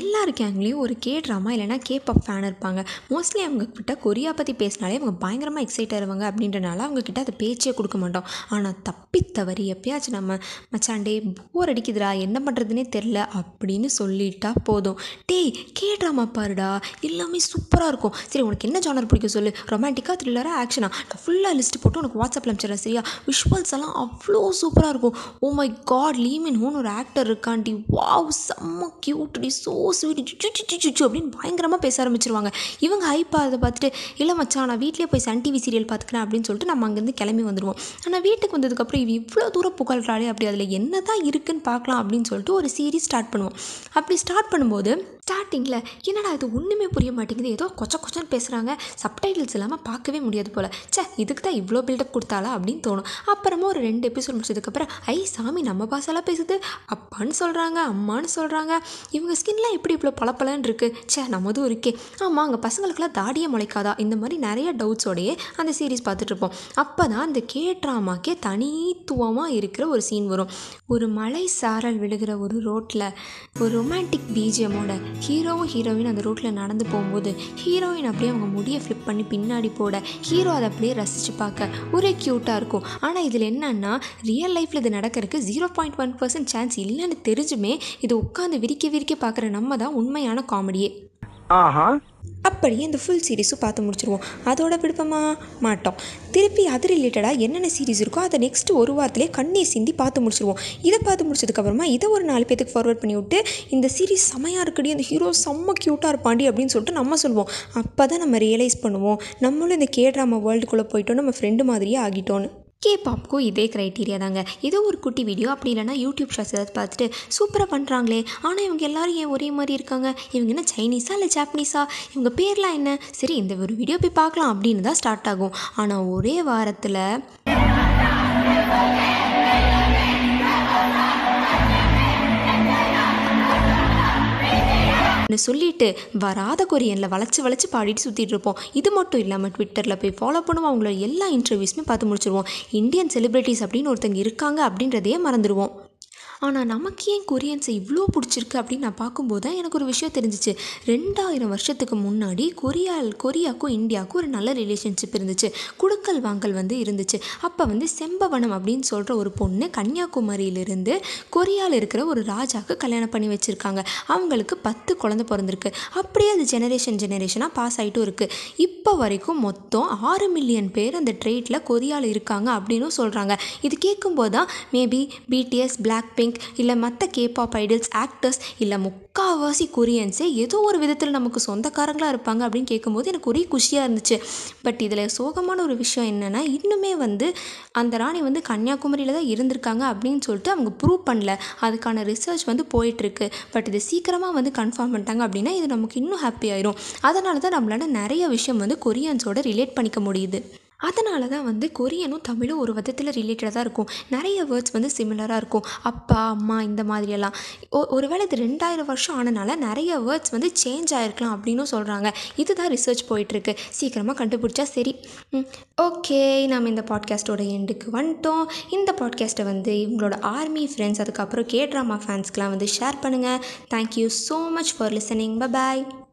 எல்லார் கேங்லேயும் ஒரு கே ட்ராமா இல்லைனா கே பப் ஃபேன் இருப்பாங்க. மோஸ்ட்லி அவங்க கிட்ட கொரியா பற்றி பேசினாலே அவங்க பயங்கரமாக எக்ஸைட் ஆயிருவாங்க அப்படின்றனால அவங்கக்கிட்ட அதை பேச்சே கொடுக்க மாட்டோம். ஆனால் தப்பி தவறி எப்பயாச்சும் நம்ம மச்சாண்டே போர் அடிக்குதுடா என்ன பண்ணுறதுனே தெரில அப்படின்னு சொல்லிட்டா போதும். டேய் கே ட்ராமா பாருடா எல்லாமே சூப்பராக இருக்கும். சரி உனக்கு என்ன ஜானர் பிடிக்கும் சொல்லு? ரொமான்டிக்காக த்ரில்லராக ஆக்ஷனா நான் ஃபுல்லாக லிஸ்ட் போட்டு உனக்கு வாட்ஸ்அப்பில் அனுப்பிச்சிடறேன் சரியா? விஷுவல்ஸ் எல்லாம் அவ்வளோ சூப்பராக இருக்கும். ஓ மை காட் லீமின் ஹோன் ஒரு ஆக்டர் இருக்காண்டி வாவ் செம்ம க்யூட்டி ஸோ Oh, ஸ்வீட் சுச்சு அப்படின்னு பயங்கரமாக பேச ஆரம்பிச்சிருவாங்க. இவங்க ஹைப்பாக அதை பார்த்துட்டு இல்லை மச்சான் நான் வீட்டிலே போய் சன் டிவி சீரியல் பார்த்துக்கிறேன் அப்படின்னு சொல்லிட்டு நம்ம அங்கேருந்து கிளம்பி வந்துடுவோம் ஆனால் வீட்டுக்கு வந்ததுக்கப்புறம் இவ இவ்வளோ தூரம் புகழ்றாளே அப்படி அதில் என்ன தான் இருக்குன்னு பார்க்கலாம் அப்படின்னு சொல்லிட்டு ஒரு சீரீஸ் ஸ்டார்ட் பண்ணுவோம். அப்படி ஸ்டார்ட் பண்ணும்போது ஸ்டார்டிங்கில் என்னடா இது ஒன்றுமே புரிய மாட்டேங்குது. ஏதோ கொச்ச கொச்சன்னு பேசுகிறாங்க சப்டைட்டில்ஸ் இல்லாமல் பார்க்கவே முடியாது போல். சே இதுக்கு தான் இவ்வளோ பில்டப் கொடுத்தாளா அப்படின்னு தோணும். அப்புறமா ஒரு ரெண்டு எபிசோட் முடிச்சதுக்கப்புறம் ஐ சாமி நம்ம பாசெல்லாம் பேசுது. அப்பான்னு சொல்கிறாங்க அம்மான்னு சொல்கிறாங்க இவங்க ஸ்கின்லாம் எப்படி இவ்வளோ பளபளன்னு இருக்குது ச்சே நம்மதும் இருக்கே ஆமாம் அங்கே பசங்களுக்குலாம் தாடியே முளைக்காதா? இந்த மாதிரி நிறைய டவுட்ஸோடையே அந்த சீரீஸ் பார்த்துட்ருப்போம் அப்போ தான் அந்த கே ட்ராமாக்கே தனித்துவமாக இருக்கிற ஒரு சீன் வரும். ஒரு மலை சாரல் விழுகிற ஒரு ரோட்டில் ஒரு ரொமான்டிக் பிஜிஎம்மோட ஹீரோவும் ஹீரோயின் அந்த ரூட்டில் நடந்து போகும்போது ஹீரோயின் அப்படியே அவங்க முடியை ஃப்ளிப் பண்ணி பின்னாடி போட ஹீரோ அதை அப்படியே ரசித்து பார்க்க. ஒரே க்யூட்டாக இருக்கும். ஆனால் இதில் என்னன்னா ரியல் லைஃப்பில் இது நடக்கிறதுக்கு zero point one percent chance இல்லைன்னு தெரிஞ்சுமே இதை உட்காந்து விரிக்க விரிக்க பார்க்குற நம்ம தான் உண்மையான காமெடியே ஆஹா. அப்படியே இந்த ஃபுல் சீரிஸும் பார்த்து முடிச்சிருவோம். அதோட விடுப்பமா மாட்டோம். திருப்பி அது ரிலேட்டடாக என்னென்ன சீரிஸ் இருக்கோ அதை நெக்ஸ்ட் ஒரு வாரத்திலே கண்ணீர் சிந்தி பார்த்து முடிச்சிருவோம். இதை பார்த்து முடிச்சதுக்கப்புறமா இதை ஒரு நாலு பேத்துக்கு ஃபார்வர்ட் பண்ணி விட்டு இந்த சீரிஸ் செம்மையாக இருக்குடி அந்த ஹீரோ செம்ம க்யூட்டாக இருப்பாண்டி அப்படின்னு சொல்லிட்டு நம்ம சொல்லுவோம். அப்போ தான் நம்ம ரியலைஸ் பண்ணுவோம். நம்மளும் இந்த கே ட்ராமா வேர்ல்டுக்குள்ளே போயிட்டோம். நம்ம ஃப்ரெண்டு மாதிரியே ஆகிட்டோன்னு கே பாப்க்கும் இதே க்ரைட்டீரியா தாங்க. ஏதோ ஒரு குட்டி வீடியோ அப்படி இல்லைனா யூடியூப் ஷார்ட்ஸ் ஏதாவது பார்த்துட்டு சூப்பராக பண்ணுறாங்களே ஆனால் இவங்க எல்லோரும் ஏன் ஒரே மாதிரி இருக்காங்க? இவங்க என்ன சைனீஸா இல்லை ஜாப்பனீஸா இவங்க பேர்லாம் என்ன? சரி இந்த ஒரு வீடியோ போய் பார்க்கலாம் அப்படின்னு தான் ஸ்டார்ட் ஆகும். ஆனால் ஒரே வாரத்தில் சொல்லிட்டு வராத கொரியனில் வளைச்சு வளைச்சு பாடிட்டு சுற்றிட்டு இருப்போம். இது மட்டும் இல்லாமல் ட்விட்டரில் போய் ஃபாலோ பண்ணுவோம். அவங்களோட எல்லா இன்டர்வியூஸுமே பார்த்து முடிச்சிருவோம். இந்தியன் செலிப்ரிட்டிஸ் அப்படின்னு ஒருத்தங்க இருக்காங்க அப்படின்றதையே மறந்துடுவோம். ஆனால் நமக்கு ஏன் கொரியன்ஸை இவ்வளோ பிடிச்சிருக்கு அப்படின்னு நான் பார்க்கும்போது தான் எனக்கு ஒரு விஷயம் தெரிஞ்சிச்சு. ரெண்டாயிரம் வருஷத்துக்கு முன்னாடி கொரியா கொரியாவுக்கும் இந்தியாவுக்கும் ஒரு நல்ல ரிலேஷன்ஷிப் இருந்துச்சு. குடுக்கல் வாங்கல் வந்து இருந்துச்சு. அப்போ வந்து செம்பவனம் அப்படின்னு சொல்கிற ஒரு பொண்ணு கன்னியாகுமரியிலிருந்து கொரியாவில் இருக்கிற ஒரு ராஜாவுக்கு கல்யாணம் பண்ணி வச்சுருக்காங்க. அவங்களுக்கு பத்து குழந்தை பிறந்திருக்கு. அப்படியே அது ஜெனரேஷன் ஜெனரேஷனாக பாஸ் ஆகிட்டும் இருக்குது இப்போ வரைக்கும் மொத்தம் ஆறு மில்லியன் பேர் அந்த ட்ரேட்டில் கொரியாவில் இருக்காங்க அப்படின்னும் சொல்கிறாங்க இது கேட்கும்போது தான் மேபி பிடிஎஸ் பிளாக் பிங்க் இல்லை மற்ற கேபாப் ஐடல்ஸ் ஆக்டர்ஸ் இல்லை முக்கால்வாசி கொரியன்ஸே ஏதோ ஒரு விதத்தில் நமக்கு சொந்தக்காரங்களாக இருப்பாங்க அப்படின்னு கேட்கும்போது எனக்கு ஒரே குஷியாக இருந்துச்சு. பட் இதில் சோகமான ஒரு விஷயம் என்னென்னா இன்னுமே வந்து அந்த ராணி வந்து கன்னியாகுமரியில் தான் இருந்திருக்காங்க அப்படின்னு சொல்லிட்டு அவங்க ப்ரூவ் பண்ணல. அதுக்கான ரிசர்ச் வந்து போயிட்டுருக்கு. பட் இது சீக்கிரமாக வந்து கன்ஃபார்ம் பண்ணிட்டாங்க அப்படின்னா இது நமக்கு இன்னும் ஹாப்பி ஆயிரும். அதனால தான் நம்மளால் நிறைய விஷயம் வந்து கொரியன்ஸோட ரிலேட் பண்ணிக்க முடியுது. அதனால தான் வந்து கொரியனும் தமிழும் ஒரு விதத்தில் ரிலேட்டடாக தான் இருக்கும். நிறைய வேர்ட்ஸ் வந்து சிமிலராக இருக்கும். அப்பா அம்மா இந்த மாதிரியெல்லாம். ஒ- ஒருவேளை இது ரெண்டாயிரம் வருஷம் ஆனனால நிறைய வேர்ட்ஸ் வந்து சேஞ்ச் ஆகிருக்கலாம் அப்படின்னும் சொல்கிறாங்க இதுதான் ரிசர்ச் போயிட்டுருக்கு. சீக்கிரமாக கண்டுபிடிச்சா சரி. ஓகே நம்ம இந்த பாட்காஸ்ட்டோட எண்டுக்கு வந்துட்டோம். இந்த பாட்காஸ்ட்டை வந்து இவங்களோட ஆர்மி ஃப்ரெண்ட்ஸ் அதுக்கப்புறம் கே ட்ராமா ஃபேன்ஸ்க்கெலாம் வந்து ஷேர் பண்ணுங்கள் thank you so much for listening bye